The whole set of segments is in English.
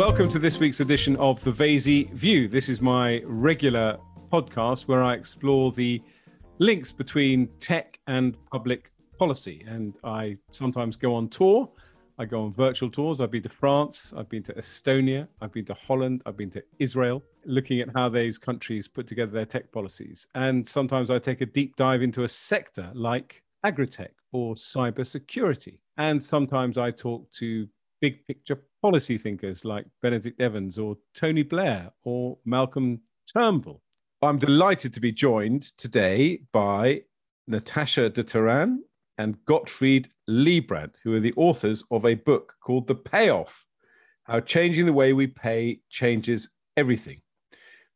Welcome to this week's edition of the Vaizey View. This is my regular podcast where I explore the links between tech and public policy. And I sometimes go on tour. I go on virtual tours. I've been to France, I've been to Estonia, I've been to Holland, I've been to Israel, looking at how those countries put together their tech policies. And sometimes I take a deep dive into a sector like agritech or cybersecurity. And sometimes I talk to big picture policy thinkers like Benedict Evans or Tony Blair or Malcolm Turnbull. I'm delighted to be joined today by Natasha de Teran and Gottfried Leibbrandt, who are the authors of a book called The Payoff How Changing the Way We Pay Changes Everything.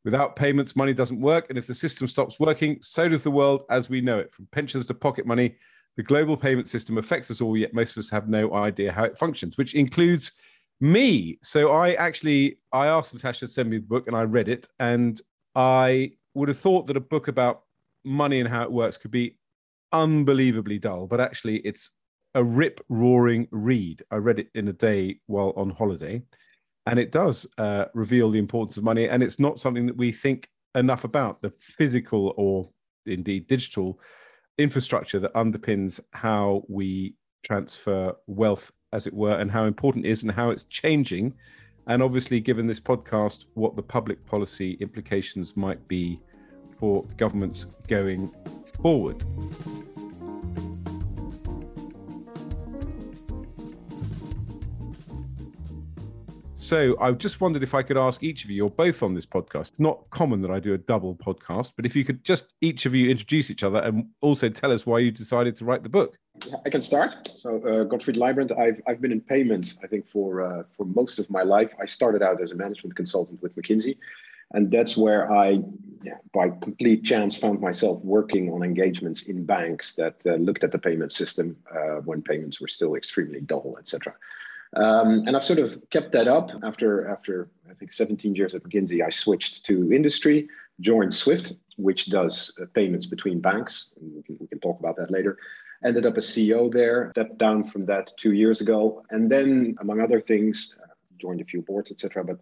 Without payments, money doesn't work. And if the system stops working, so does the world as we know it, from pensions to pocket money. The global payment system affects us all, yet most of us have no idea how it functions, which includes me. So I actually I asked Natasha to send me the book and I read it and I would have thought that a book about money and how it works could be unbelievably dull, but actually it's a rip roaring read. I read it in a day while on holiday, and it does uh, reveal the importance of money. And it's not something that we think enough about the physical or indeed digital infrastructure that underpins how we transfer wealth as it were, and how important it is and how it's changing. And obviously, given this podcast, what the public policy implications might be for governments going forward. So I just wondered if I could ask each of you, you're both on this podcast. It's not common that I do a double podcast, but if you could just each of you introduce each other and also tell us why you decided to write the book. I can start. So uh, Gottfried Leibbrandt, I've I've been in payments, I think, for uh, for most of my life. I started out as a management consultant with McKinsey, and that's where I, by complete chance, found myself working on engagements in banks that uh, looked at the payment system uh, when payments were still extremely dull, etc. Um, and I've sort of kept that up after after I think 17 years at McKinsey. I switched to industry, joined Swift, which does uh, payments between banks. We can, we can talk about that later. Ended up as CEO there. Stepped down from that two years ago, and then among other things, uh, joined a few boards, etc. But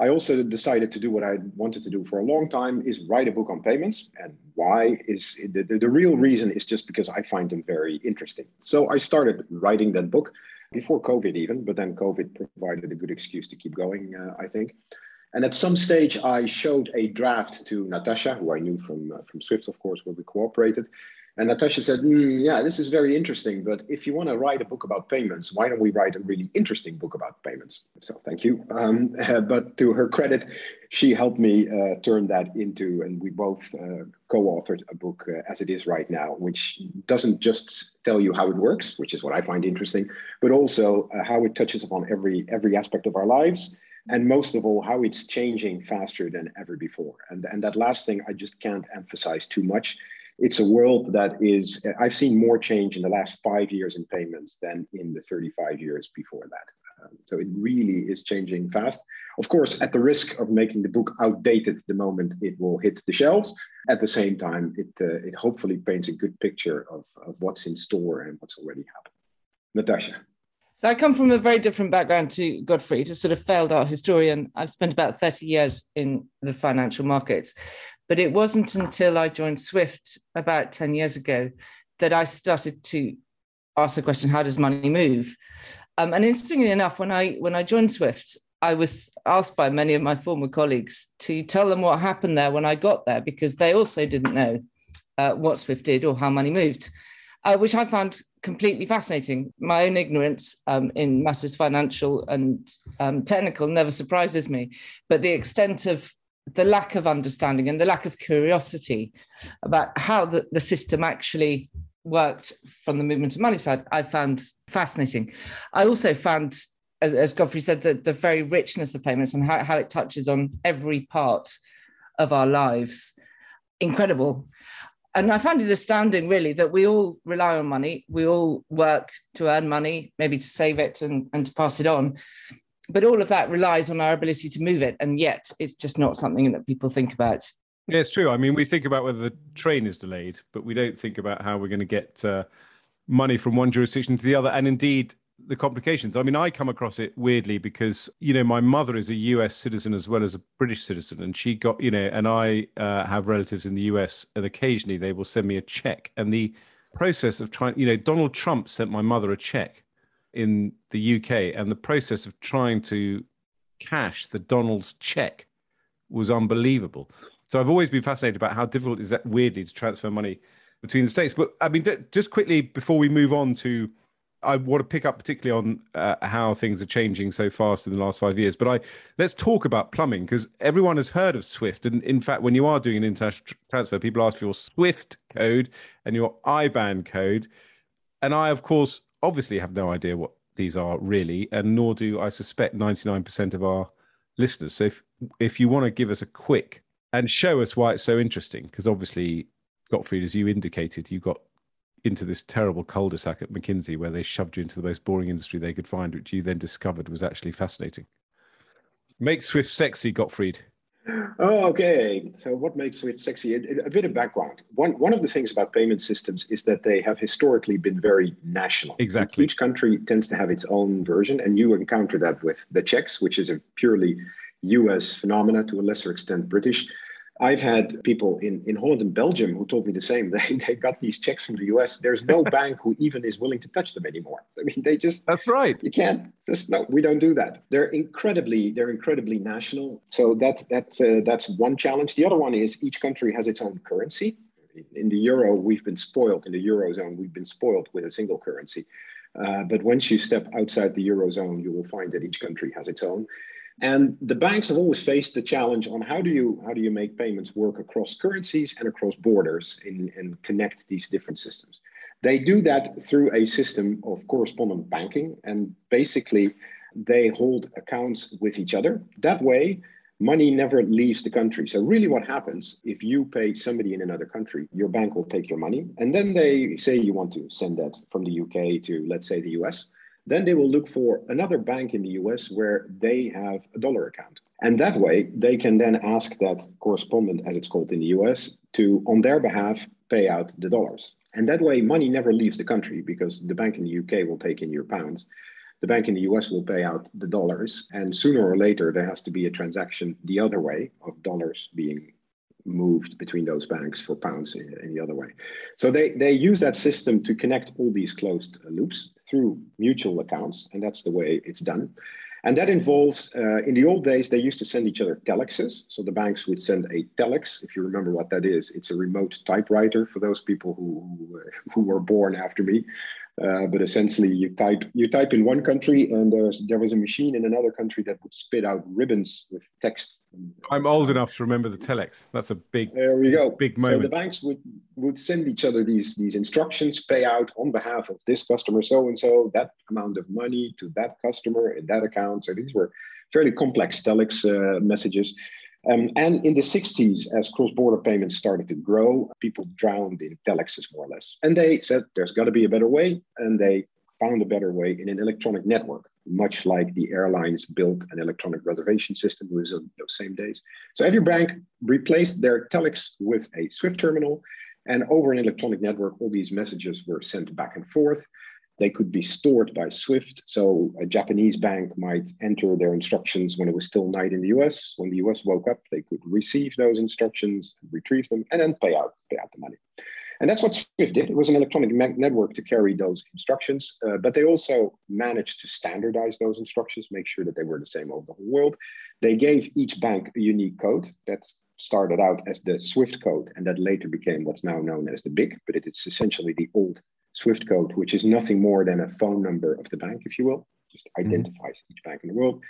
I also decided to do what I wanted to do for a long time is write a book on payments. And why is the, the, the real reason is just because I find them very interesting. So I started writing that book before COVID even, but then COVID provided a good excuse to keep going, uh, I think. And at some stage, I showed a draft to Natasha, who I knew from uh, from Swift, of course, where we cooperated. And Natasha said, mm, "Yeah, this is very interesting, but if you want to write a book about payments, why don't we write a really interesting book about payments?" So thank you. Um, but to her credit, she helped me uh, turn that into, and we both uh, co-authored a book uh, as it is right now, which doesn't just tell you how it works, which is what I find interesting, but also uh, how it touches upon every every aspect of our lives and most of all how it's changing faster than ever before and and that last thing i just can't emphasize too much it's a world that is i've seen more change in the last five years in payments than in the 35 years before that um, so it really is changing fast of course at the risk of making the book outdated the moment it will hit the shelves at the same time it, uh, it hopefully paints a good picture of, of what's in store and what's already happened natasha so I come from a very different background to Godfrey, a sort of failed art historian. I've spent about 30 years in the financial markets. But it wasn't until I joined Swift about 10 years ago that I started to ask the question, how does money move? Um, and interestingly enough, when I when I joined Swift, I was asked by many of my former colleagues to tell them what happened there when I got there, because they also didn't know uh, what Swift did or how money moved, uh, which I found completely fascinating. My own ignorance um, in matters financial and um, technical never surprises me, but the extent of the lack of understanding and the lack of curiosity about how the, the system actually worked from the movement of money side, I found fascinating. I also found, as, as Godfrey said, the, the very richness of payments and how, how it touches on every part of our lives incredible. And I found it astounding, really, that we all rely on money. We all work to earn money, maybe to save it and, and to pass it on but all of that relies on our ability to move it and yet it's just not something that people think about yeah it's true i mean we think about whether the train is delayed but we don't think about how we're going to get uh, money from one jurisdiction to the other and indeed the complications. I mean, I come across it weirdly because you know my mother is a U.S. citizen as well as a British citizen, and she got you know, and I uh, have relatives in the U.S. and occasionally they will send me a check, and the process of trying, you know, Donald Trump sent my mother a check in the UK, and the process of trying to cash the Donald's check was unbelievable. So I've always been fascinated about how difficult is that weirdly to transfer money between the states. But I mean, just quickly before we move on to, I want to pick up particularly on uh, how things are changing so fast in the last five years. But I let's talk about plumbing because everyone has heard of Swift, and in fact, when you are doing an international tr- transfer, people ask for your Swift code and your IBAN code, and I, of course, obviously have no idea what these are really, and nor do I suspect 99% of our listeners. So if, if you want to give us a quick and show us why it's so interesting, because obviously, Gottfried, as you indicated, you got into this terrible cul-de-sac at McKinsey where they shoved you into the most boring industry they could find, which you then discovered was actually fascinating. Make Swift sexy, Gottfried. Oh, okay. So, what makes Swift sexy? A, a, bit of background. One one of the things about payment systems is that they have historically been very national. Exactly. Each country tends to have its own version, and you encounter that with the checks, which is a purely U.S. phenomena to a lesser extent British. I've had people in, in Holland and Belgium who told me the same. They, they got these checks from the US. There's no bank who even is willing to touch them anymore. I mean, they just that's right. You can't. Just no, we don't do that. They're incredibly they're incredibly national. So that that uh, that's one challenge. The other one is each country has its own currency. In the euro, we've been spoiled. In the eurozone, we've been spoiled with a single currency. Uh, but once you step outside the eurozone, you will find that each country has its own. And the banks have always faced the challenge on how do you how do you make payments work across currencies and across borders and connect these different systems. They do that through a system of correspondent banking, and basically they hold accounts with each other. That way, money never leaves the country. So really what happens if you pay somebody in another country, your bank will take your money and then they say you want to send that from the UK to let's say the US. Then they will look for another bank in the US where they have a dollar account. And that way, they can then ask that correspondent, as it's called in the US, to, on their behalf, pay out the dollars. And that way, money never leaves the country because the bank in the UK will take in your pounds. The bank in the US will pay out the dollars. And sooner or later, there has to be a transaction the other way of dollars being moved between those banks for pounds in, in, the other way. So they, they use that system to connect all these closed loops through mutual accounts, and that's the way it's done. And that involves, uh, in the old days, they used to send each other telexes. So the banks would send a telex. If you remember what that is, it's a remote typewriter for those people who, who, who were born after me. Uh, but essentially, you type you type in one country, and there's there was a machine in another country that would spit out ribbons with text. I'm old enough to remember the telex. That's a big. There we go. Big moment. So the banks would would send each other these these instructions, pay out on behalf of this customer so and so that amount of money to that customer in that account. So these were fairly complex telex uh, messages. Um, and in the 60s, as cross border payments started to grow, people drowned in telexes more or less. And they said there's got to be a better way. And they found a better way in an electronic network, much like the airlines built an electronic reservation system was on those same days. So every bank replaced their telex with a Swift terminal. And over an electronic network, all these messages were sent back and forth. They could be stored by Swift. So a Japanese bank might enter their instructions when it was still night in the US. When the US woke up, they could receive those instructions, retrieve them, and then pay out, pay out the money. And that's what Swift did. It was an electronic network to carry those instructions, uh, but they also managed to standardize those instructions, make sure that they were the same over the whole world. They gave each bank a unique code that started out as the Swift code and that later became what's now known as the BIC, but it is essentially the old Swift code, which is nothing more than a phone number of the bank, if you will, just mm-hmm. identifies mm-hmm. each bank in the world.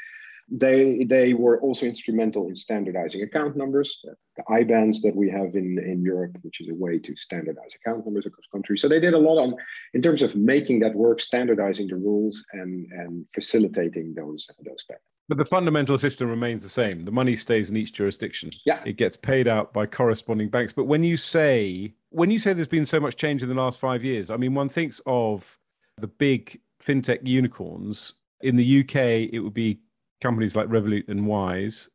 They, they were also instrumental in standardizing account numbers, the IBANs that we have in, in Europe, which is a way to standardize account numbers across countries. So they did a lot on in terms of making that work, standardizing the rules and, and facilitating those, those payments. But the fundamental system remains the same. The money stays in each jurisdiction. Yeah. It gets paid out by corresponding banks. But when you say when you say there's been so much change in the last five years, I mean one thinks of the big fintech unicorns. In the UK, it would be companies like Revolut and Wise,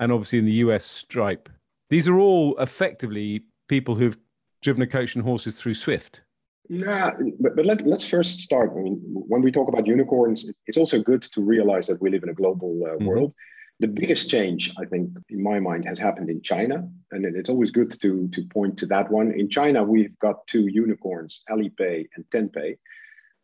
and obviously in the US, Stripe. These are all effectively people who've driven a coach and horses through Swift. Yeah, but, but let, let's first start. I mean, when we talk about unicorns, it's also good to realize that we live in a global uh, mm-hmm. world. The biggest change, I think, in my mind, has happened in China, and it's always good to to point to that one. In China, we've got two unicorns, Alipay and Tenpay,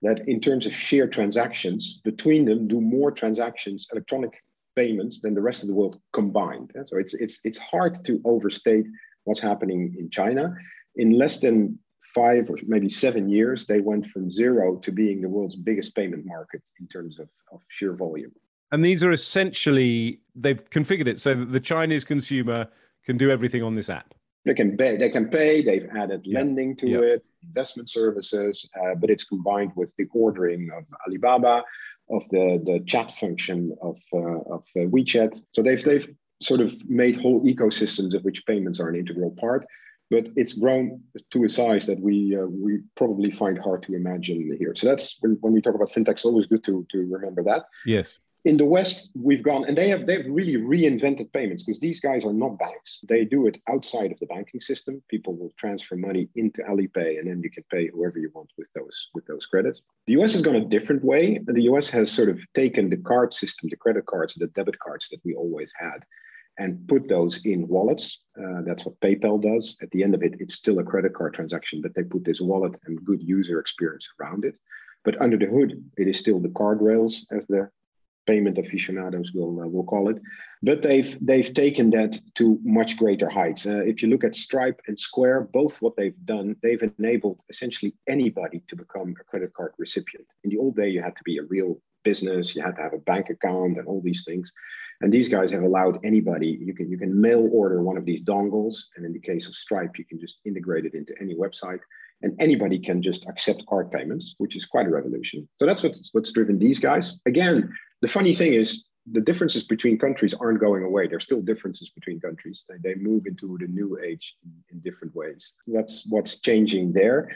that in terms of sheer transactions between them do more transactions, electronic payments, than the rest of the world combined. So it's it's it's hard to overstate what's happening in China. In less than five or maybe seven years, they went from zero to being the world's biggest payment market in terms of, of sheer volume. And these are essentially they've configured it so that the Chinese consumer can do everything on this app. They can pay. They can pay. They've added yeah. lending to yeah. it, investment services, uh, but it's combined with the ordering of Alibaba, of the the chat function of uh, of uh, WeChat. So they've they've sort of made whole ecosystems of which payments are an integral part but it's grown to a size that we uh, we probably find hard to imagine here. So that's when, when we talk about fintech, it's always good to to remember that. Yes. In the West, we've gone and they have they've really reinvented payments because these guys are not banks. They do it outside of the banking system. People will transfer money into Alipay, and then you can pay whoever you want with those with those credits. The US has gone a different way. The US has sort of taken the card system, the credit cards, the debit cards that we always had, and put those in wallets. Uh, that's what PayPal does. At the end of it, it's still a credit card transaction, but they put this wallet and good user experience around it. But under the hood, it is still the card rails, as the payment aficionados will uh, will call it. But they've they've taken that to much greater heights. Uh, if you look at Stripe and Square, both what they've done, they've enabled essentially anybody to become a credit card recipient. In the old day, you had to be a real business, you had to have a bank account, and all these things. And these guys have allowed anybody, you can, you can mail order one of these dongles. And in the case of Stripe, you can just integrate it into any website and anybody can just accept card payments, which is quite a revolution. So that's what's, what's driven these guys. Again, the funny thing is the differences between countries aren't going away. There's still differences between countries. They, they move into the new age in, in different ways. That's what's changing there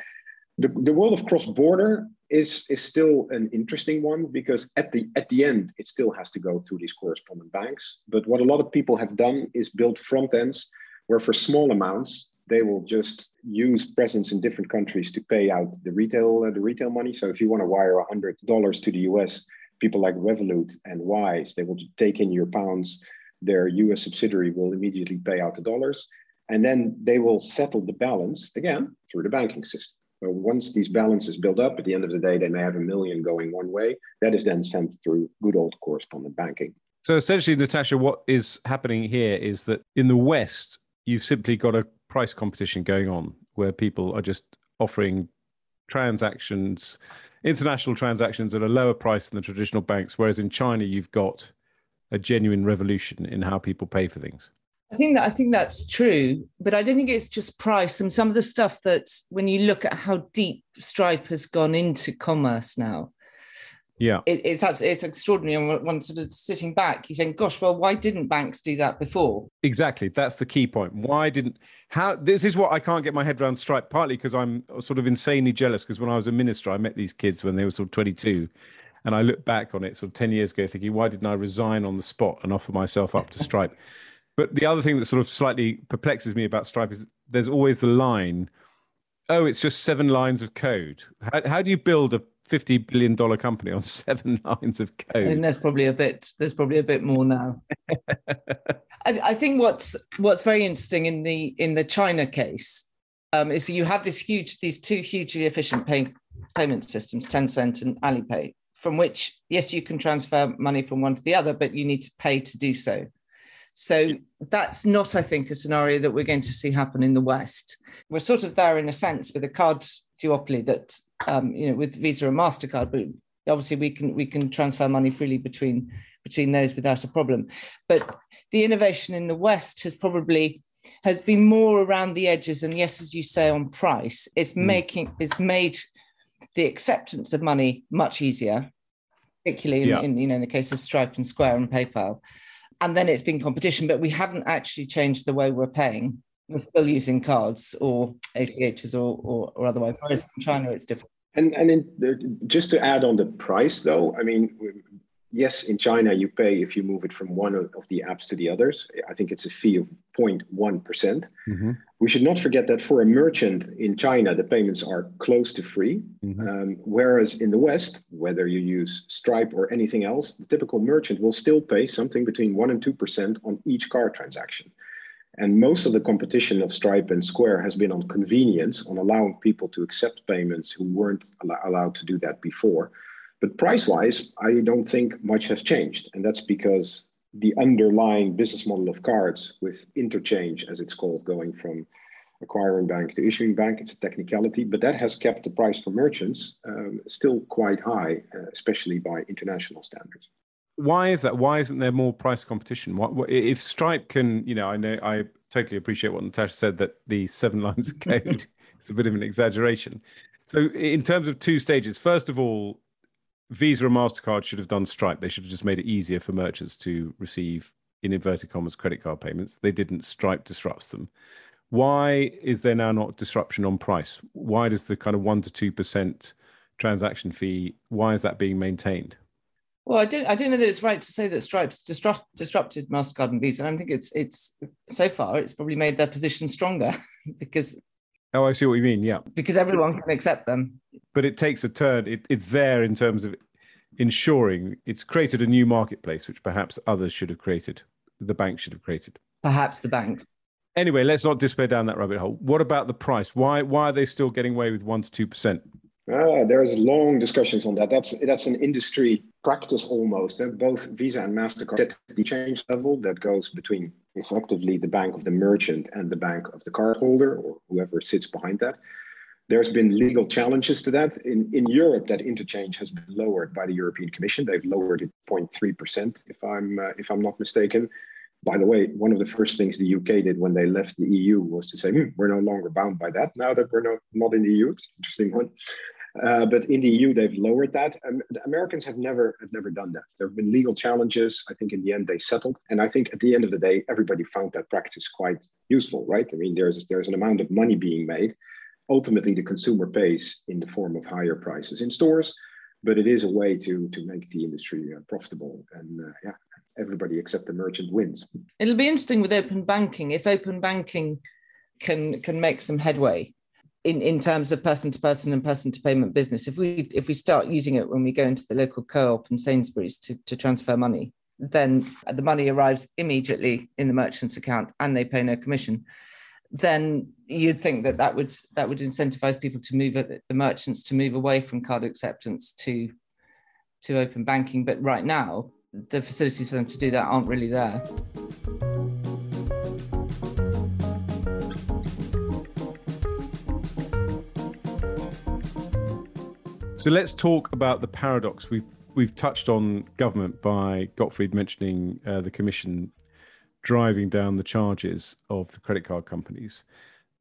the, the world of cross-border is is still an interesting one because at the at the end it still has to go through these correspondent banks. But what a lot of people have done is build front ends where for small amounts they will just use presence in different countries to pay out the retail uh, the retail money. So if you want to wire $100 to the us people like revolut and wise they will take in your pounds. Their us subsidiary will immediately pay out the dollars. And then they will settle the balance again through the banking system once these balances build up, at the end of the day, they may have a million going one way. That is then sent through good old correspondent banking. So essentially, Natasha, what is happening here is that in the West, you've simply got a price competition going on where people are just offering transactions, international transactions at a lower price than the traditional banks. Whereas in China, you've got a genuine revolution in how people pay for things. I think that I think that's true, but I don't think it's just price and some of the stuff that when you look at how deep Stripe has gone into commerce now. Yeah, it, it's it's extraordinary. And one sort of sitting back, you think, "Gosh, well, why didn't banks do that before?" Exactly, that's the key point. Why didn't how? This is what I can't get my head around Stripe. Partly because I'm sort of insanely jealous. Because when I was a minister, I met these kids when they were sort of 22, and I look back on it sort of 10 years ago, thinking, "Why didn't I resign on the spot and offer myself up to Stripe?" But the other thing that sort of slightly perplexes me about Stripe is there's always the line, oh, it's just seven lines of code. How, how do you build a fifty billion dollar company on seven lines of code? And there's probably a bit. There's probably a bit more now. I, I, think what's what's very interesting in the in the China case um, is you have this huge, these two hugely efficient pay, payment systems, Tencent and Alipay, from which yes, you can transfer money from one to the other, but you need to pay to do so. So that's not, I think, a scenario that we're going to see happen in the West. We're sort of there in a sense with a card duopoly that, um, you know, with Visa and Mastercard, but obviously we can we can transfer money freely between between those without a problem. But the innovation in the West has probably has been more around the edges, and yes, as you say, on price, it's mm. making it's made the acceptance of money much easier, particularly in, yeah. in you know in the case of Stripe and Square and PayPal and then it's been competition, but we haven't actually changed the way we're paying. We're still using cards or ACHs or, or, or otherwise. Whereas in China, it's different. And and in, just to add on the price, though, I mean, yes, in China, you pay if you move it from one of the apps to the others. I think it's a fee of 0.1%. percent mm hmm We should not forget that for a merchant in China, the payments are close to free. Mm-hmm. Um, whereas in the West, whether you use Stripe or anything else, the typical merchant will still pay something between 1% and 2% on each card transaction. And most of the competition of Stripe and Square has been on convenience, on allowing people to accept payments who weren't al- allowed to do that before. But price wise, I don't think much has changed. And that's because the underlying business model of cards with interchange, as it's called, going from acquiring bank to issuing bank, it's a technicality, but that has kept the price for merchants um, still quite high, uh, especially by international standards. Why is that? Why isn't there more price competition? What, what, if Stripe can, you know, I know I totally appreciate what Natasha said that the seven lines of code is a bit of an exaggeration. So, in terms of two stages, first of all, Visa and MasterCard should have done Stripe. They should have just made it easier for merchants to receive, in inverted commas, credit card payments. They didn't. Stripe disrupts them. Why is there now not disruption on price? Why does the kind of 1% to 2% transaction fee, why is that being maintained? Well, I don't, I don't know that it's right to say that Stripe's disrupt, disrupted Mastercard and Visa. I think it's, it's so far it's probably made their position stronger because. Oh, I see what you mean. Yeah, because everyone can accept them but it takes a turn. It, it's there in terms of ensuring it's created a new marketplace, which perhaps others should have created. The bank should have created. Perhaps the banks. Anyway, let's not despair down that rabbit hole. What about the price? Why why are they still getting away with one to two percent? Uh, there's long discussions on that. That's that's an industry practice almost. Uh, both Visa and Mastercard set the change level that goes between effectively the bank of the merchant and the bank of the cardholder or whoever sits behind that. There's been legal challenges to that. In, in Europe, that interchange has been lowered by the European Commission. They've lowered it 0.3%, if I'm uh, if I'm not mistaken. By the way, one of the first things the UK did when they left the EU was to say, hmm, we're no longer bound by that now that we're no, not in the EU. It's interesting one. Uh, but in the EU, they've lowered that. Um, the Americans have never have never done that. There have been legal challenges. I think in the end they settled, and I think at the end of the day, everybody found that practice quite useful, right? I mean, there's there's an amount of money being made, ultimately the consumer pays in the form of higher prices in stores, but it is a way to to make the industry uh, profitable and uh, yeah, everybody except the merchant wins. It'll be interesting with open banking if open banking can can make some headway in, in terms of person to person and person to payment business. If we if we start using it when we go into the local co-op and Sainsbury's to, to transfer money, then the money arrives immediately in the merchant's account and they pay no commission then you'd think that that would that would incentivize people to move the merchants to move away from card acceptance to to open banking but right now the facilities for them to do that aren't really there so let's talk about the paradox we've we've touched on government by Gottfried mentioning uh, the commission driving down the charges of the credit card companies.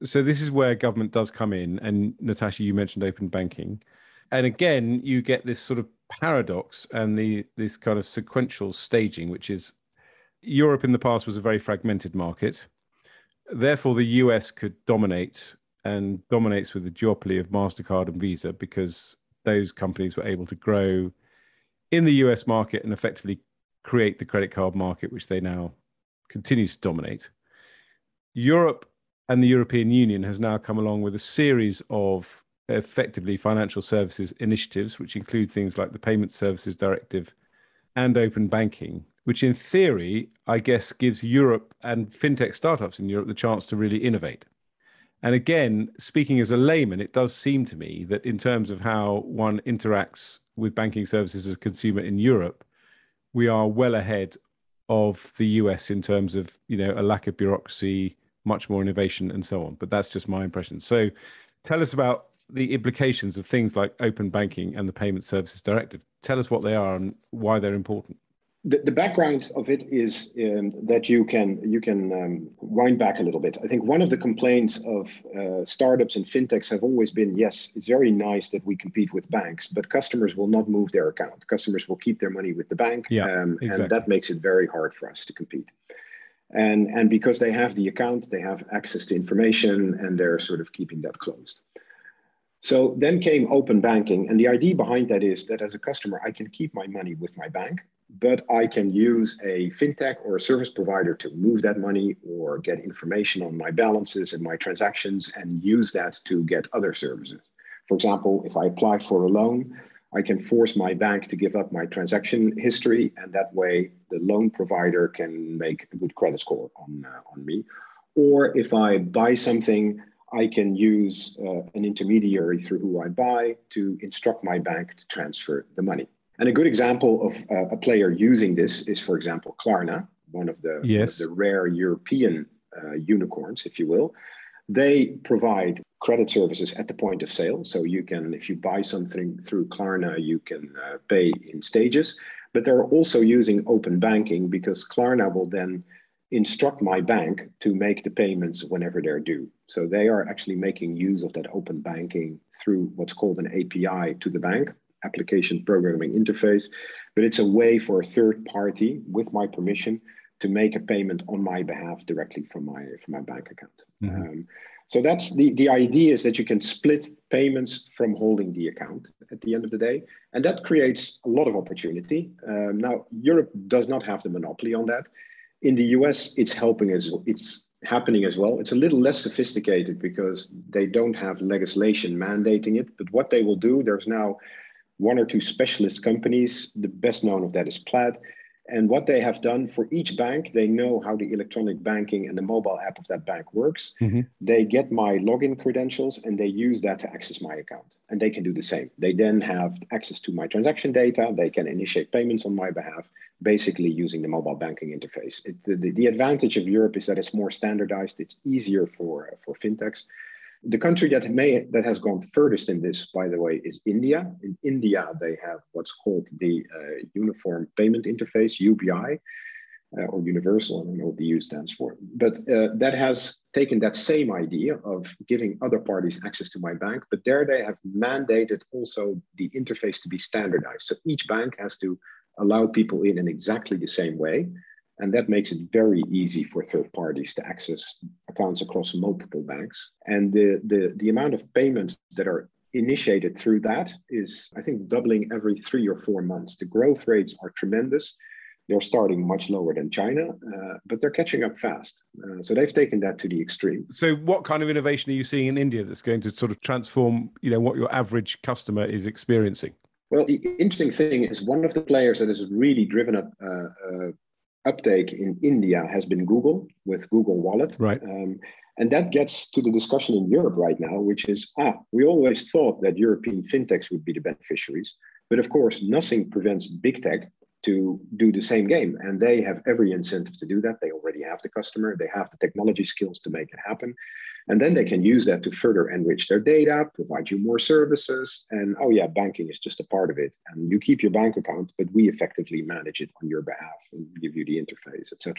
So this is where government does come in. And Natasha, you mentioned open banking. And again, you get this sort of paradox and the this kind of sequential staging, which is Europe in the past was a very fragmented market. Therefore, the US could dominate and dominates with the duopoly of MasterCard and Visa because those companies were able to grow in the US market and effectively create the credit card market, which they now continue to dominate. Europe and the European Union has now come along with a series of effectively financial services initiatives, which include things like the Payment Services Directive and open banking, which in theory, I guess, gives Europe and fintech startups in Europe the chance to really innovate. And again, speaking as a layman, it does seem to me that in terms of how one interacts with banking services as a consumer in Europe, we are well ahead of the US in terms of you know a lack of bureaucracy, much more innovation, and so on. But that's just my impression. So, tell us about the implications of things like open banking and the Payment Services Directive. Tell us what they are and why they're important the, the background of it is um, that you can you can um, wind back a little bit. I think one of the complaints of uh, startups and fintechs have always been, yes, it's very nice that we compete with banks, but customers will not move their account. Customers will keep their money with the bank, yeah, um, exactly. and that makes it very hard for us to compete. And and because they have the account, they have access to information, and they're sort of keeping that closed. So then came open banking, and the idea behind that is that as a customer, I can keep my money with my bank but I can use a fintech or a service provider to move that money or get information on my balances and my transactions and use that to get other services. For example, if I apply for a loan, I can force my bank to give up my transaction history, and that way the loan provider can make a good credit score on, uh, on me. Or if I buy something, I can use uh, an intermediary through who I buy to instruct my bank to transfer the money. And a good example of uh, a player using this is, for example, Klarna, one of the, yes. one of the rare European uh, unicorns, if you will. They provide credit services at the point of sale. So you can, if you buy something through Klarna, you can uh, pay in stages. But they're also using open banking because Klarna will then instruct my bank to make the payments whenever they're due. So they are actually making use of that open banking through what's called an API to the bank, application programming interface. But it's a way for a third party with my permission to make a payment on my behalf directly from my from my bank account. Mm-hmm. Um, so that's the, the idea is that you can split payments from holding the account at the end of the day. And that creates a lot of opportunity. Um, now, Europe does not have the monopoly on that in the US, it's helping as it's happening as well. It's a little less sophisticated because they don't have legislation mandating it. But what they will do, there's now one or two specialist companies. The best known of that is Plaid. And what they have done for each bank, they know how the electronic banking and the mobile app of that bank works. Mm-hmm. They get my login credentials and they use that to access my account. And they can do the same. They then have access to my transaction data. They can initiate payments on my behalf, basically using the mobile banking interface. It, the, the advantage of Europe is that it's more standardized, it's easier for, for fintechs. The country that may that has gone furthest in this, by the way, is India. In India, they have what's called the uh, Uniform Payment Interface (UPI) uh, or Universal. I don't know what the U stands for, but uh, that has taken that same idea of giving other parties access to my bank. But there, they have mandated also the interface to be standardized. So each bank has to allow people in in exactly the same way. And that makes it very easy for third parties to access accounts across multiple banks. And the, the, the amount of payments that are initiated through that is, I think, doubling every three or four months. The growth rates are tremendous. They're starting much lower than China, uh, but they're catching up fast. Uh, so they've taken that to the extreme. So, what kind of innovation are you seeing in India that's going to sort of transform, you know, what your average customer is experiencing? Well, the interesting thing is one of the players that has really driven up uh, uh uptake in India has been Google with Google Wallet. Right. Um, and that gets to the discussion in Europe right now, which is ah, we always thought that European fintechs would be the beneficiaries. But of course, nothing prevents big tech to do the same game. And they have every incentive to do that. They already have the customer, they have the technology skills to make it happen. And then they can use that to further enrich their data, provide you more services. And oh, yeah, banking is just a part of it. And you keep your bank account, but we effectively manage it on your behalf and give you the interface, etc.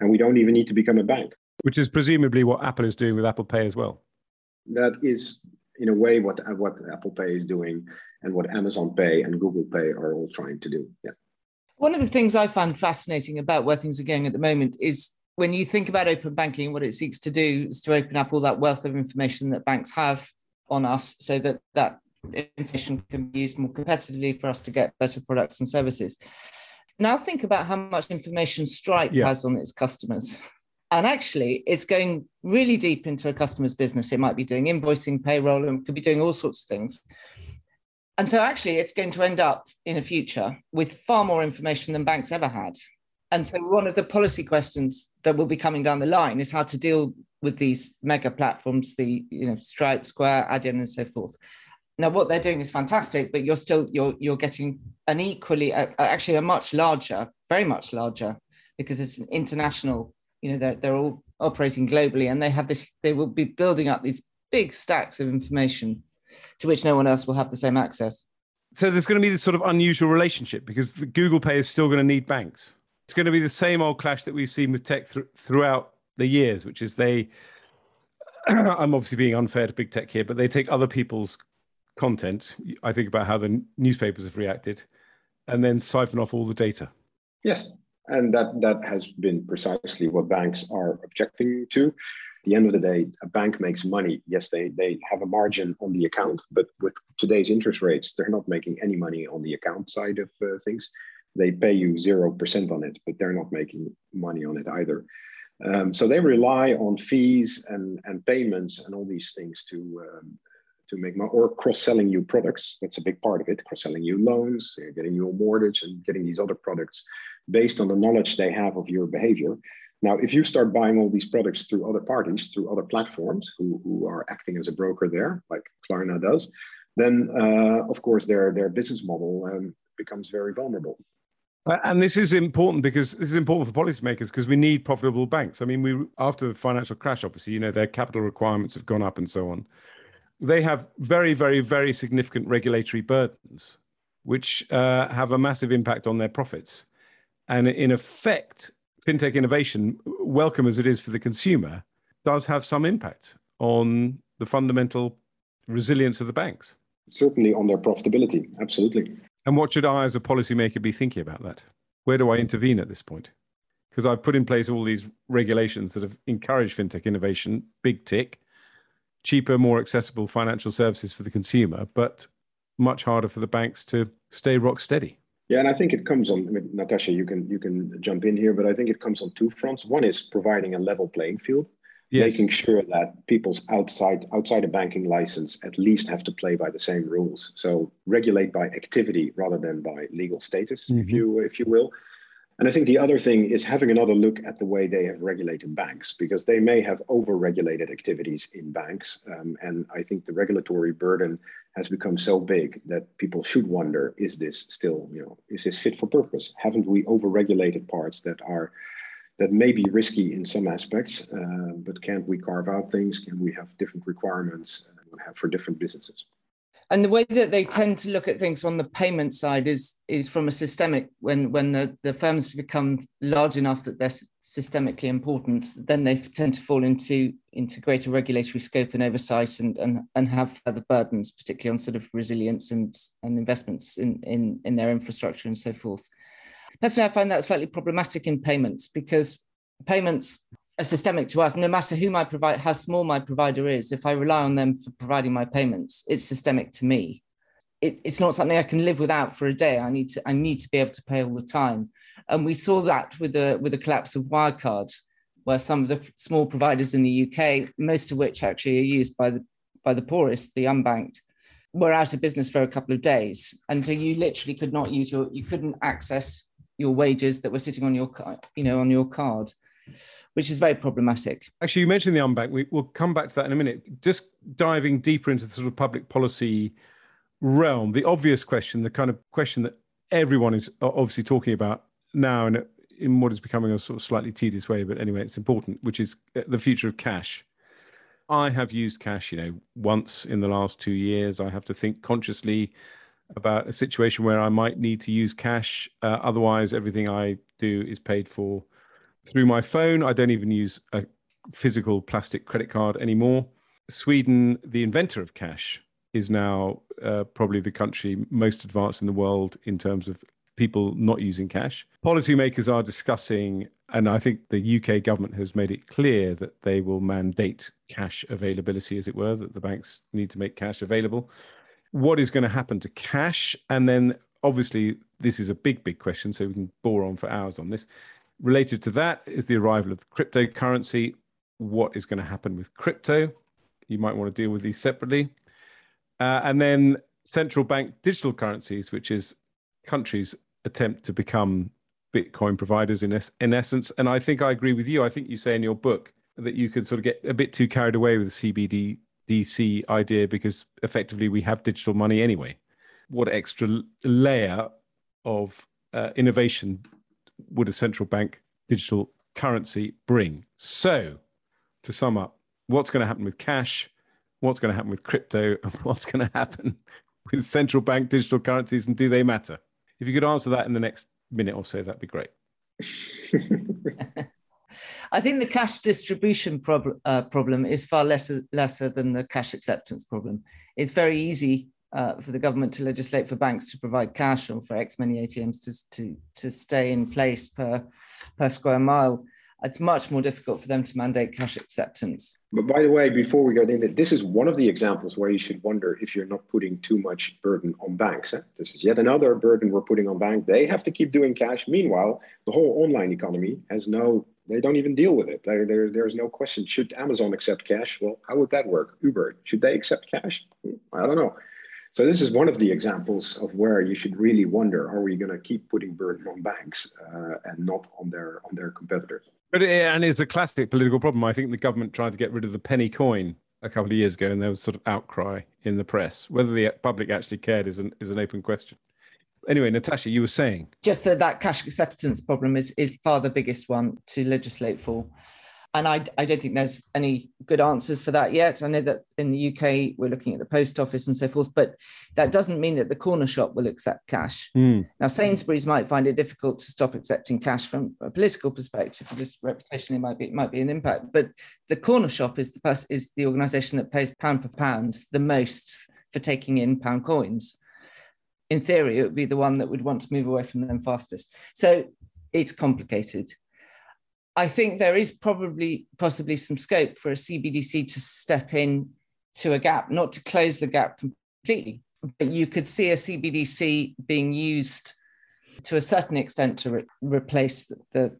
And we don't even need to become a bank. Which is presumably what Apple is doing with Apple Pay as well. That is, in a way, what, what Apple Pay is doing and what Amazon Pay and Google Pay are all trying to do. Yeah. One of the things I find fascinating about where things are going at the moment is when you think about open banking, what it seeks to do is to open up all that wealth of information that banks have on us so that that information can be used more competitively for us to get better products and services. Now think about how much information Stripe yeah. has on its customers. And actually, it's going really deep into a customer's business. It might be doing invoicing, payroll, and could be doing all sorts of things. And so, actually, it's going to end up in a future with far more information than banks ever had. And so, one of the policy questions that will be coming down the line is how to deal with these mega platforms, the you know Stripe, Square, Adyen, and so forth. Now, what they're doing is fantastic, but you're still you're you're getting an equally, uh, actually, a much larger, very much larger, because it's an international. You know, they're they're all operating globally, and they have this. They will be building up these big stacks of information, to which no one else will have the same access. So there's going to be this sort of unusual relationship because the Google Pay is still going to need banks it's going to be the same old clash that we've seen with tech th- throughout the years, which is they. I'm obviously being unfair to big tech here, but they take other people's content. I think about how the newspapers have reacted, and then siphon off all the data. Yes, and that that has been precisely what banks are objecting to. At the end of the day, a bank makes money. Yes, they they have a margin on the account, but with today's interest rates, they're not making any money on the account side of uh, things they pay you 0% on it, but they're not making money on it either. Um, so they rely on fees and, and payments and all these things to, um, to make money or cross-selling you products. That's a big part of it, cross-selling you loans, uh, getting you a mortgage and getting these other products based on the knowledge they have of your behavior. Now, if you start buying all these products through other parties, through other platforms who, who are acting as a broker there, like Klarna does, then uh, of course their, their business model um, becomes very vulnerable. And this is important because this is important for policymakers because we need profitable banks. I mean, we after the financial crash, obviously, you know, their capital requirements have gone up and so on. They have very, very, very significant regulatory burdens, which uh, have a massive impact on their profits. And in effect, fintech innovation, welcome as it is for the consumer, does have some impact on the fundamental resilience of the banks. Certainly on their profitability, absolutely. And what should I, as a policymaker, be thinking about that? Where do I intervene at this point? Because I've put in place all these regulations that have encouraged fintech innovation, big tick, cheaper, more accessible financial services for the consumer, but much harder for the banks to stay rock steady. Yeah, and I think it comes on. I mean, Natasha, you can you can jump in here, but I think it comes on two fronts. One is providing a level playing field yes. making sure that people's outside outside a banking license at least have to play by the same rules. So regulate by activity rather than by legal status, mm-hmm. if you if you will. And I think the other thing is having another look at the way they have regulated banks, because they may have over-regulated activities in banks. Um, and I think the regulatory burden has become so big that people should wonder: Is this still, you know, is this fit for purpose? Haven't we over-regulated parts that are that may be risky in some aspects, uh, but can't we carve out things? Can we have different requirements uh, for different businesses? And the way that they tend to look at things on the payment side is is from a systemic. When when the, the firms become large enough that they're systemically important, then they tend to fall into into greater regulatory scope and oversight, and and and have other burdens, particularly on sort of resilience and and investments in in in their infrastructure and so forth. Personally, I find that slightly problematic in payments because payments are systemic to us. No matter who my provider, how small my provider is, if I rely on them for providing my payments, it's systemic to me. It, it's not something I can live without for a day. I need to I need to be able to pay all the time, and we saw that with the with the collapse of Wirecard, where some of the small providers in the UK, most of which actually are used by the by the poorest, the unbanked, were out of business for a couple of days, and so you literally could not use your you couldn't access your wages that were sitting on your you know on your card which is very problematic. Actually you mentioned the unbank. We, will come back to that in a minute. Just diving deeper into the sort of public policy realm the obvious question the kind of question that everyone is obviously talking about now and in what is becoming a sort of slightly tedious way but anyway it's important which is uh, the future of cash. I have used cash you know once in the last two years. I have to think consciously about a situation where I might need to use cash. Uh, otherwise, everything I do is paid for through my phone. I don't even use a physical plastic credit card anymore. Sweden, the inventor of cash, is now uh, probably the country most advanced in the world in terms of people not using cash. Policymakers are discussing, and I think the UK government has made it clear that they will mandate cash availability, as it were, that the banks need to make cash available what is going to happen to cash? And then obviously, this is a big, big question, so we can bore on for hours on this. Related to that is the arrival of cryptocurrency. What is going to happen with crypto? You might want to deal with these separately. Uh, and then central bank digital currencies, which is countries' attempt to become Bitcoin providers in, es- in essence. And I think I agree with you. I think you say in your book that you could sort of get a bit too carried away with CBD DC idea because effectively we have digital money anyway. What extra layer of uh, innovation would a central bank digital currency bring? So, to sum up, what's going to happen with cash? What's going to happen with crypto? And what's going to happen with central bank digital currencies? And do they matter? If you could answer that in the next minute or so, that'd be great. I think the cash distribution prob- uh, problem is far lesser, lesser than the cash acceptance problem. It's very easy uh, for the government to legislate for banks to provide cash or for X many ATMs to, to, to stay in place per, per square mile. it's much more difficult for them to mandate cash acceptance. But by the way, before we get into this is one of the examples where you should wonder if you're not putting too much burden on banks. Eh? This is yet another burden we're putting on banks. They have to keep doing cash. Meanwhile, the whole online economy has no, they don't even deal with it. There, there, there's no question. Should Amazon accept cash? Well, how would that work? Uber, should they accept cash? I don't know. So this is one of the examples of where you should really wonder: Are we going to keep putting burden on banks uh, and not on their on their competitors? But it, and it's a classic political problem. I think the government tried to get rid of the penny coin a couple of years ago, and there was sort of outcry in the press. Whether the public actually cared is an is an open question. Anyway, Natasha, you were saying just that that cash acceptance problem is is far the biggest one to legislate for and I, I don't think there's any good answers for that yet. I know that in the UK we're looking at the post office and so forth, but that doesn't mean that the corner shop will accept cash. Mm. Now Sainsbury's might find it difficult to stop accepting cash from a political perspective, just reputationally might be it might be an impact. But the corner shop is the pers- is the organisation that pays pound per pound the most for taking in pound coins. In theory, it would be the one that would want to move away from them fastest. So it's complicated. I think there is probably possibly some scope for a CBDC to step in to a gap, not to close the gap completely, but you could see a CBDC being used to a certain extent to re- replace the, the,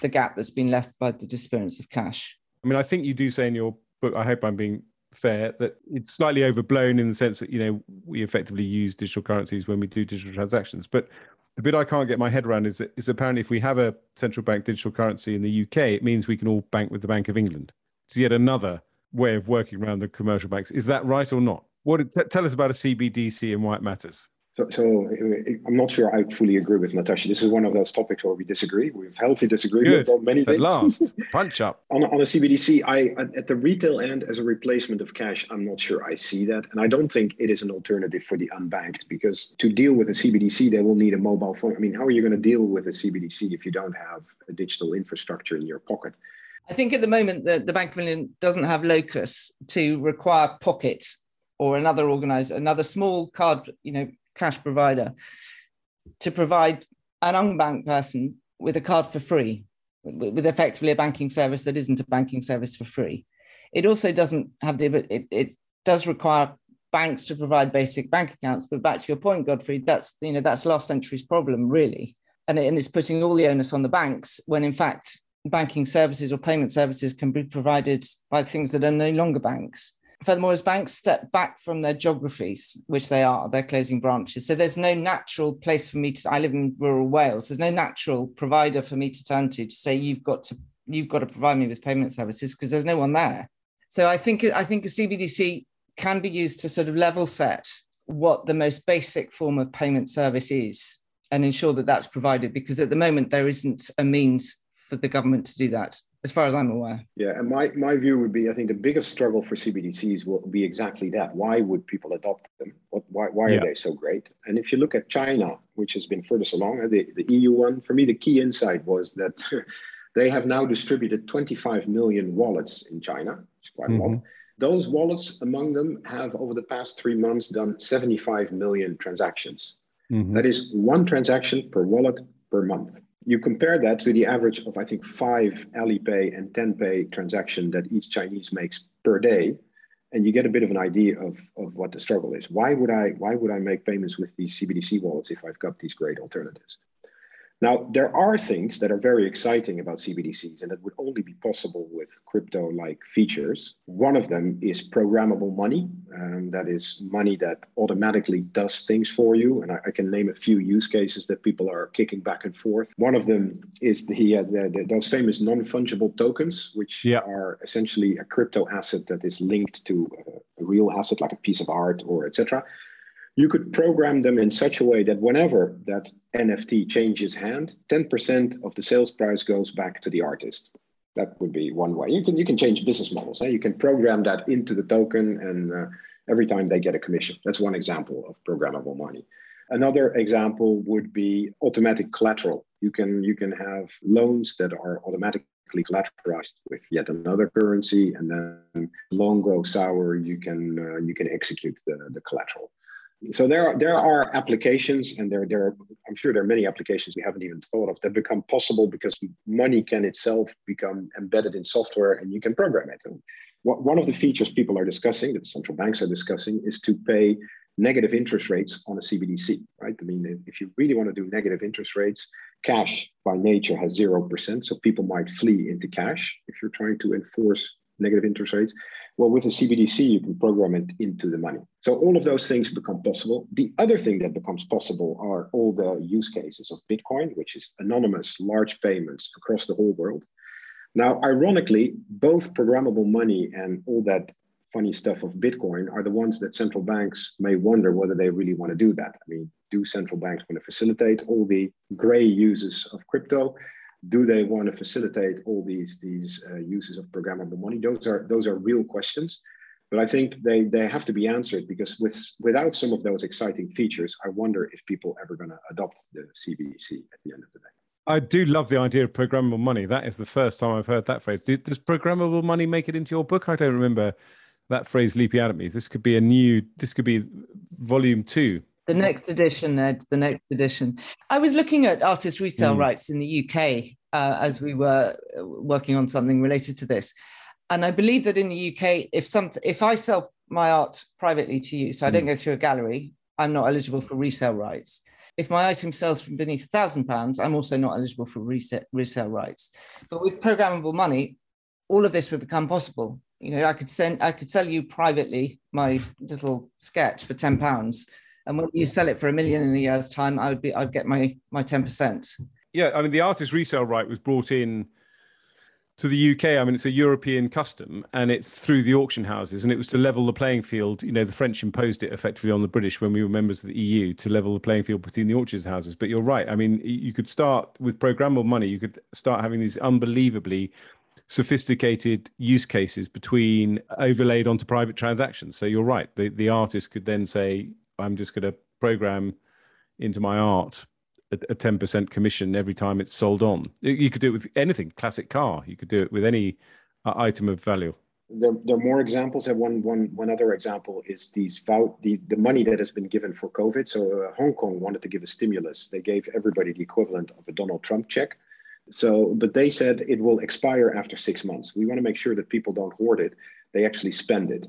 the gap that's been left by the disappearance of cash. I mean, I think you do say in your book, I hope I'm being fair, that it's slightly overblown in the sense that, you know, we effectively use digital currencies when we do digital transactions. But the bit I can't get my head around is that is apparently if we have a central bank digital currency in the UK, it means we can all bank with the Bank of England. It's yet another way of working around the commercial banks. Is that right or not? What t- tell us about a CBDC and why it matters. So, so uh, I'm not sure I fully agree with Natasha. This is one of those topics where we disagree. We've healthy disagreements on many things. At last, punch up. on, on a CBDC, I at the retail end as a replacement of cash, I'm not sure I see that, and I don't think it is an alternative for the unbanked because to deal with a CBDC, they will need a mobile phone. I mean, how are you going to deal with a CBDC if you don't have a digital infrastructure in your pocket? I think at the moment the, the Bank of England doesn't have locus to require Pocket or another organized another small card, you know, cash provider to provide an unbanked person with a card for free, with effectively a banking service that isn't a banking service for free. It also doesn't have the it, it does require banks to provide basic bank accounts. But back to your point, Gottfried, that's you know that's last century's problem really, and, it, and it's putting all the onus on the banks when in fact banking services or payment services can be provided by things that are no longer banks. Furthermore, as banks step back from their geographies, which they are, they're closing branches. So there's no natural place for me to. I live in rural Wales. There's no natural provider for me to turn to to say you've got to you've got to provide me with payment services because there's no one there. So I think I think a CBDC can be used to sort of level set what the most basic form of payment service is and ensure that that's provided because at the moment there isn't a means for the government to do that as far as I'm aware. Yeah, and my, my view would be I think the biggest struggle for CBDCs will be exactly that. Why would people adopt them? What, why why yeah. are they so great? And if you look at China, which has been furthest along, the, the e-yuan, for me, the key insight was that they have now distributed 25 million wallets in China. It's quite mm-hmm. a lot. Mm-hmm. Those wallets among them have over the past three months done 75 million transactions. Mm-hmm. That is one transaction per wallet per month you compare that to the average of, I think, five Alipay and Tenpay transaction that each Chinese makes per day, and you get a bit of an idea of, of what the struggle is. Why would I why would I make payments with these CBDC wallets if I've got these great alternatives? Now, there are things that are very exciting about CBDCs and that would only be possible with crypto like features. One of them is programmable money. Um, that is money that automatically does things for you. And I, I, can name a few use cases that people are kicking back and forth. One of them is the, uh, the, the those famous non fungible tokens, which yeah. are essentially a crypto asset that is linked to a, a real asset like a piece of art or etc you could program them in such a way that whenever that NFT changes hand, 10% of the sales price goes back to the artist. That would be one way. You can you can change business models. Eh? You can program that into the token, and uh, every time they get a commission. That's one example of programmable money. Another example would be automatic collateral. You can you can have loans that are automatically collateralized with yet another currency, and then loan goes sour, you can uh, you can execute the, the collateral. So there are there are applications, and there there are, I'm sure there are many applications we haven't even thought of that become possible because money can itself become embedded in software, and you can program it. And one of the features people are discussing, that central banks are discussing, is to pay negative interest rates on a CBDC, right? I mean, if you really want to do negative interest rates, cash by nature has 0%. So people might flee into cash if you're trying to enforce negative interest rates. Well, with a CBDC, you can program it into the money. So all of those things become possible. The other thing that becomes possible are all the use cases of Bitcoin, which is anonymous large payments across the whole world. Now, ironically, both programmable money and all that funny stuff of Bitcoin are the ones that central banks may wonder whether they really want to do that. I mean, do central banks want to facilitate all the gray uses of crypto? Do they want to facilitate all these these uh, uses of programmable money? Those are those are real questions, but I think they they have to be answered because with without some of those exciting features, I wonder if people ever going to adopt the CBDC at the end of the day. I do love the idea of programmable money. That is the first time I've heard that phrase. Does programmable money make it into your book? I don't remember that phrase leaping out at me. This could be a new. This could be volume two the next edition, Ed, the next edition. I was looking at artist resale mm. rights in the UK uh, as we were working on something related to this. And I believe that in the UK, if some, if I sell my art privately to you, so I don't mm. go through a gallery, I'm not eligible for resale rights. If my item sells from beneath a thousand pounds, I'm also not eligible for resale, resale rights. But with programmable money, all of this would become possible. You know, I could send, I could sell you privately my little sketch for ten pounds, and when you sell it for a million in a year's time, I would be I'd get my my ten percent. Yeah, I mean the artist resale right was brought in to the UK. I mean it's a European custom, and it's through the auction houses, and it was to level the playing field. You know, the French imposed it effectively on the British when we were members of the EU to level the playing field between the auction houses. But you're right. I mean, you could start with programmable money. You could start having these unbelievably sophisticated use cases between overlaid onto private transactions. So you're right. The the artist could then say, I'm just going to program into my art a, a 10% commission every time it's sold on. You could do it with anything, classic car. You could do it with any uh, item of value. There, there, are more examples. And one, one, one other example is these vow, the, the money that has been given for COVID. So uh, Hong Kong wanted to give a stimulus. They gave everybody the equivalent of a Donald Trump check. So, but they said it will expire after six months. We want to make sure that people don't hoard it; they actually spend it.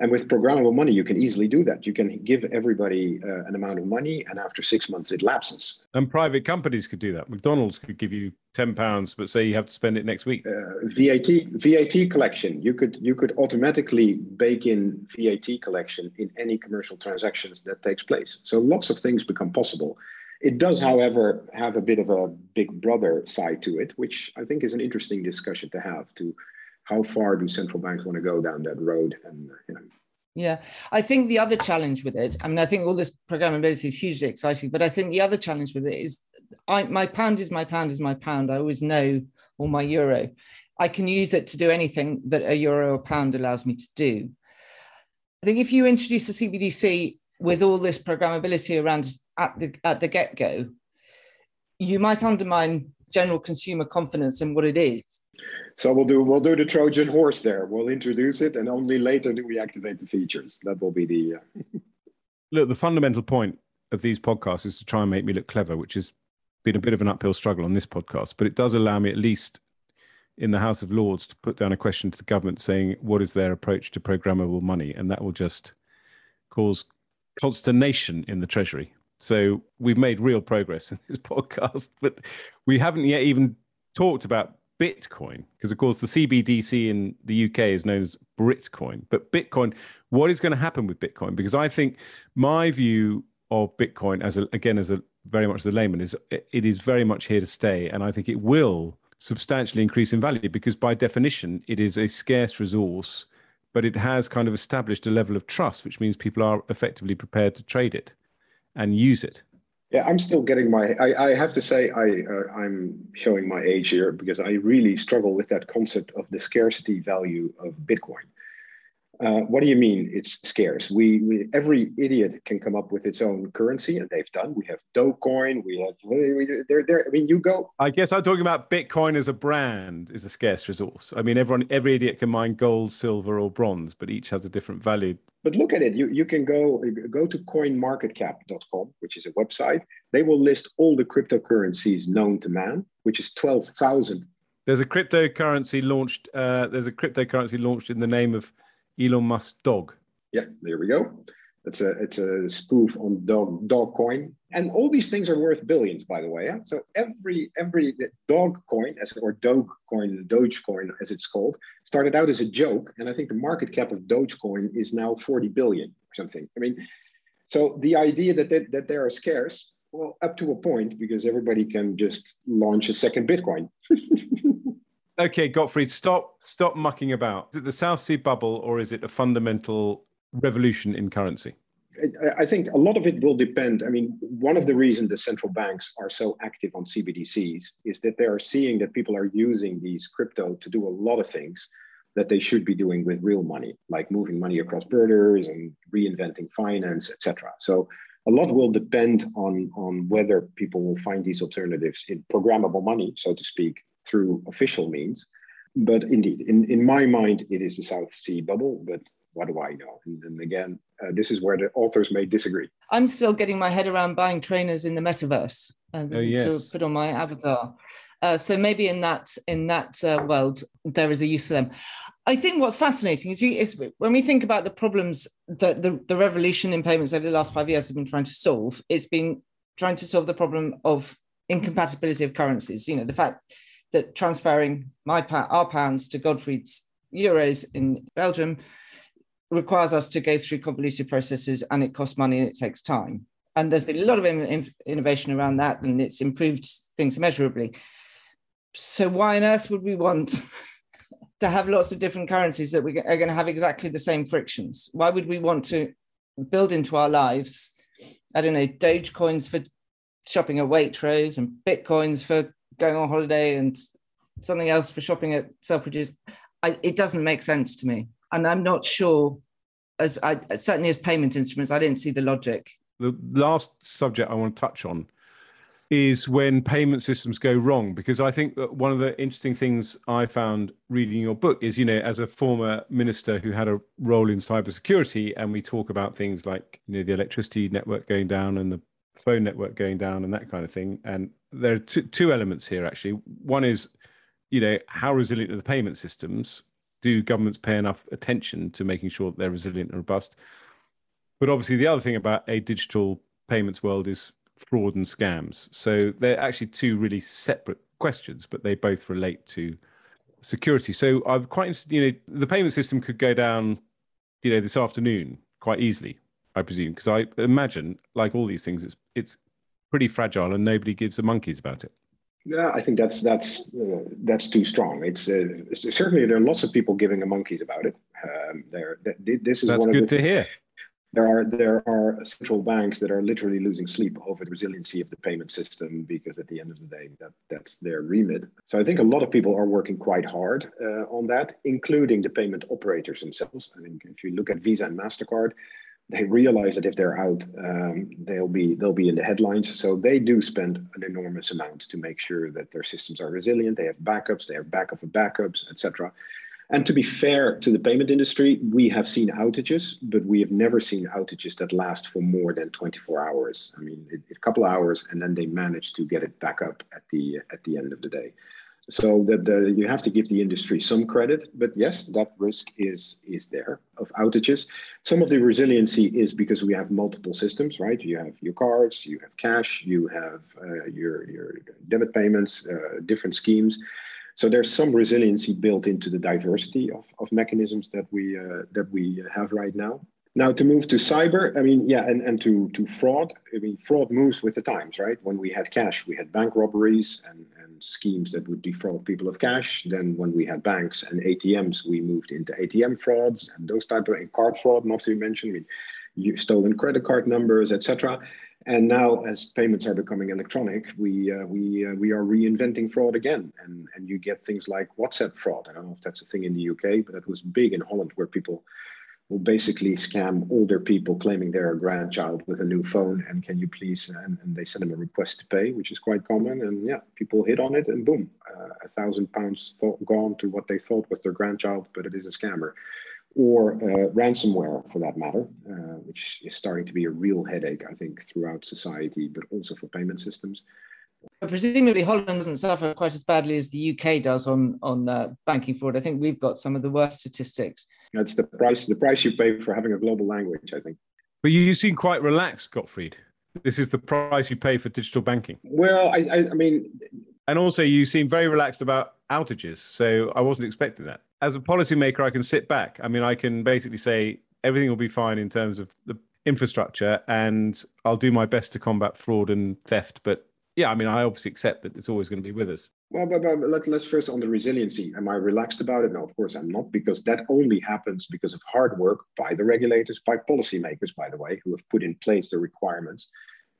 And with programmable money, you can easily do that. You can give everybody uh, an amount of money, and after six months, it lapses. And private companies could do that. McDonald's could give you ten pounds, but say you have to spend it next week. Uh, VAT VAT collection. You could you could automatically bake in VAT collection in any commercial transactions that takes place. So lots of things become possible. It does, however, have a bit of a big brother side to it, which I think is an interesting discussion to have to how far do central banks want to go down that road? And you know. Yeah, I think the other challenge with it, I mean, I think all this programmability is hugely exciting, but I think the other challenge with it is I, my pound is my pound is my pound. I always know, or my euro. I can use it to do anything that a euro or pound allows me to do. I think if you introduce a CBDC with all this programmability around at the at the get go, you might undermine general consumer confidence in what it is. So we'll do we'll do the Trojan horse there. We'll introduce it, and only later do we activate the features. That will be the. Uh... look, the fundamental point of these podcasts is to try and make me look clever, which has been a bit of an uphill struggle on this podcast, but it does allow me at least in the House of Lords to put down a question to the government saying what is their approach to programmable money, and that will just cause consternation in the Treasury. So we've made real progress in this podcast, but we haven't yet even talked about Bitcoin because, of course, the CBDC in the UK is known as Britcoin. But Bitcoin, what is going to happen with Bitcoin? Because I think my view of Bitcoin, as a, again as a very much the layman, is it is very much here to stay, and I think it will substantially increase in value because, by definition, it is a scarce resource, but it has kind of established a level of trust, which means people are effectively prepared to trade it and use it. Yeah, I'm still getting my. I, I have to say, I uh, I'm showing my age here because I really struggle with that concept of the scarcity value of Bitcoin. Uh, what do you mean it's scarce? We, we, every idiot can come up with its own currency, and they've done. We have Dogecoin. We have we, they're there. I mean, you go. I guess I'm talking about Bitcoin as a brand is a scarce resource. I mean, everyone, every idiot can mine gold, silver, or bronze, but each has a different value. But look at it. You you can go go to CoinMarketCap.com, which is a website. They will list all the cryptocurrencies known to man, which is twelve thousand. There's a cryptocurrency launched. Uh, there's a cryptocurrency launched in the name of Elon Musk dog. Yeah, there we go. It's a it's a spoof on dog dog coin, and all these things are worth billions, by the way. Yeah? So every every dog coin, as or dog coin, Doge coin, as it's called, started out as a joke, and I think the market cap of Dogecoin is now forty billion or something. I mean, so the idea that they, that they are scarce, well, up to a point, because everybody can just launch a second Bitcoin. Okay, Gottfried, stop stop mucking about. Is it the South Sea bubble or is it a fundamental revolution in currency? I think a lot of it will depend. I mean, one of the reasons the central banks are so active on CBDCs is that they are seeing that people are using these crypto to do a lot of things that they should be doing with real money, like moving money across borders and reinventing finance, etc. So a lot will depend on, on whether people will find these alternatives in programmable money, so to speak, through official means. But indeed, in, in my mind, it is the South Sea bubble. But what do I know? And, and again, uh, this is where the authors may disagree. I'm still getting my head around buying trainers in the metaverse and oh, yes. to put on my avatar. Uh, so maybe in that in that uh, world, there is a use for them. I think what's fascinating is, you, is when we think about the problems that the, the revolution in payments over the last five years have been trying to solve. It's been trying to solve the problem of incompatibility of currencies. You know, the fact that transferring my our pounds to Gottfried's euros in Belgium requires us to go through convoluted processes and it costs money and it takes time. And there's been a lot of in, innovation around that and it's improved things measurably. So why on earth would we want to have lots of different currencies that we are going to have exactly the same frictions? Why would we want to build into our lives, I don't know, Doge coins for shopping at Waitrose and Bitcoins for going on holiday and something else for shopping at Selfridges, I, it doesn't make sense to me. And I'm not sure, as I, certainly as payment instruments, I didn't see the logic. The last subject I want to touch on is when payment systems go wrong because i think that one of the interesting things i found reading your book is you know as a former minister who had a role in cybersecurity and we talk about things like you know the electricity network going down and the phone network going down and that kind of thing and there are two, two elements here actually. One is, you know, how resilient are the payment systems? Do governments pay enough attention to making sure that they're resilient and robust? But obviously, the other thing about a digital payments world is fraud and scams. So they're actually two really separate questions, but they both relate to security. So I'm quite interested. You know, the payment system could go down, you know, this afternoon quite easily, I presume, because I imagine, like all these things, it's it's pretty fragile and nobody gives a monkeys about it. Yeah, I think that's that's uh, that's too strong. It's uh, certainly there are lots of people giving a monkeys about it. Um, there, th- this is that's one good of the, to hear. There are there are central banks that are literally losing sleep over the resiliency of the payment system because at the end of the day, that that's their remit. So I think a lot of people are working quite hard uh, on that, including the payment operators themselves. I think if you look at Visa and Mastercard, they realize that if they're out, um, they'll be they'll be in the headlines. So they do spend an enormous amount to make sure that their systems are resilient. They have backups, they have backup of backups, etc. And to be fair to the payment industry, we have seen outages, but we have never seen outages that last for more than 24 hours. I mean, a couple of hours, and then they manage to get it back up at the at the end of the day so that the, you have to give the industry some credit but yes that risk is is there of outages. Some of the resiliency is because we have multiple systems right? You have your cards you have cash you have uh, your your debit payments uh, different schemes. So there's some resiliency built into the diversity of, of mechanisms that we uh, that we have right now now to move to cyber, I mean, yeah, and, and to, to fraud, I mean, fraud moves with the times, right? When we had cash, we had bank robberies and, and schemes that would defraud people of cash. Then when we had banks and ATMs, we moved into ATM frauds and those type of and card fraud, not to mention, I mean, you, stolen credit card numbers, etc. And now, as payments are becoming electronic, we uh, we uh, we are reinventing fraud again, and and you get things like WhatsApp fraud. I don't know if that's a thing in the UK, but that was big in Holland, where people will basically scam older people claiming they're a grandchild with a new phone and can you please and, and they send them a request to pay which is quite common. And yeah people hit on it and boom uh, a thousand pounds gone to what they thought was their grandchild but it is a scammer. Or uh, ransomware for that matter uh, which is starting to be a real headache i think throughout society but also for payment systems but presumably Holland doesn't suffer quite as badly as the UK does on on uh, banking fraud. I think we've got some of the worst statistics. That's the price the price you pay for having a global language. I think. But you seem quite relaxed, Gottfried. This is the price you pay for digital banking. Well, I, I, I mean, and also you seem very relaxed about outages. So I wasn't expecting that. As a policymaker, I can sit back. I mean, I can basically say everything will be fine in terms of the infrastructure, and I'll do my best to combat fraud and theft. But yeah, I mean, I obviously accept that it's always going to be with us. Well, but, but let, let's first on the resiliency. Am I relaxed about it? No, of course I'm not, because that only happens because of hard work by the regulators, by policymakers, by the way, who have put in place the requirements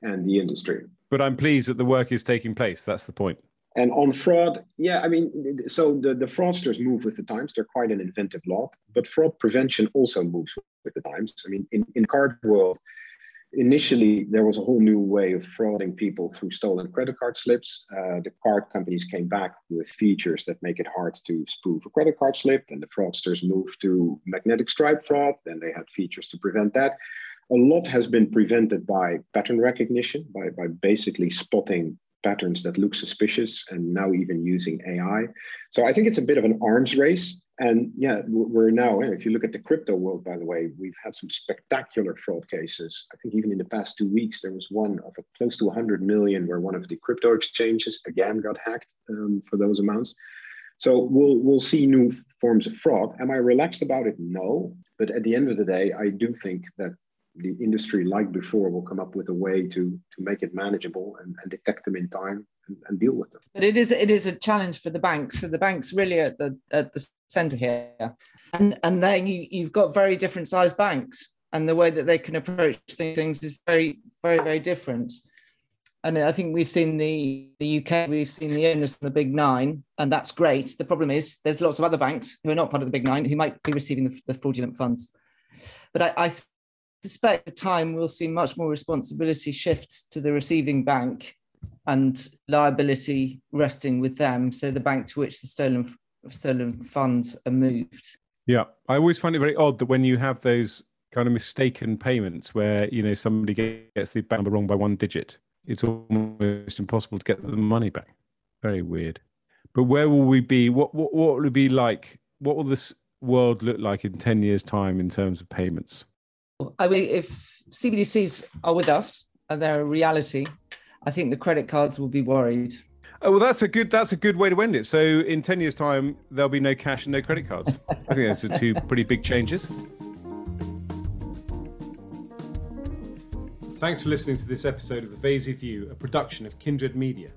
and the industry. But I'm pleased that the work is taking place. That's the point. And on fraud, yeah, I mean, so the, the fraudsters move with the times. They're quite an inventive lot, but fraud prevention also moves with the times. I mean, in, in card world, initially there was a whole new way of frauding people through stolen credit card slips. Uh, the card companies came back with features that make it hard to spoof a credit card slip. Then the fraudsters moved to magnetic stripe fraud. Then they had features to prevent that. A lot has been prevented by pattern recognition, by, by basically spotting patterns that look suspicious and now even using AI. So I think it's a bit of an arms race. And yeah, we're now, if you look at the crypto world, by the way, we've had some spectacular fraud cases. I think even in the past two weeks, there was one of a, close to 100 million where one of the crypto exchanges again got hacked um, for those amounts. So we'll, we'll see new forms of fraud. Am I relaxed about it? No. But at the end of the day, I do think that the industry, like before, will come up with a way to to make it manageable and, and detect them in time and, and, deal with them. But it is it is a challenge for the banks. So the banks really at the at the centre here, and and then you you've got very different sized banks, and the way that they can approach things is very very very different. And I think we've seen the, the UK, we've seen the owners from the big nine, and that's great. The problem is there's lots of other banks who are not part of the big nine who might be receiving the, the fraudulent funds. But I, I suspect the time we'll see much more responsibility shift to the receiving bank and liability resting with them. So the bank to which the stolen stolen funds are moved. Yeah, I always find it very odd that when you have those kind of mistaken payments where you know somebody gets the bank number wrong by one digit, it's almost impossible to get the money back. Very weird. But where will we be? What what what will it be like? What will this world look like in ten years' time in terms of payments? I mean, if CBDCs are with us and they're a reality, I think the credit cards will be worried. Oh well, that's a good that's a good way to end it. So in ten years' time, there'll be no cash and no credit cards. I think those are two pretty big changes. Thanks for listening to this episode of the Vaizey View, a production of Kindred Media.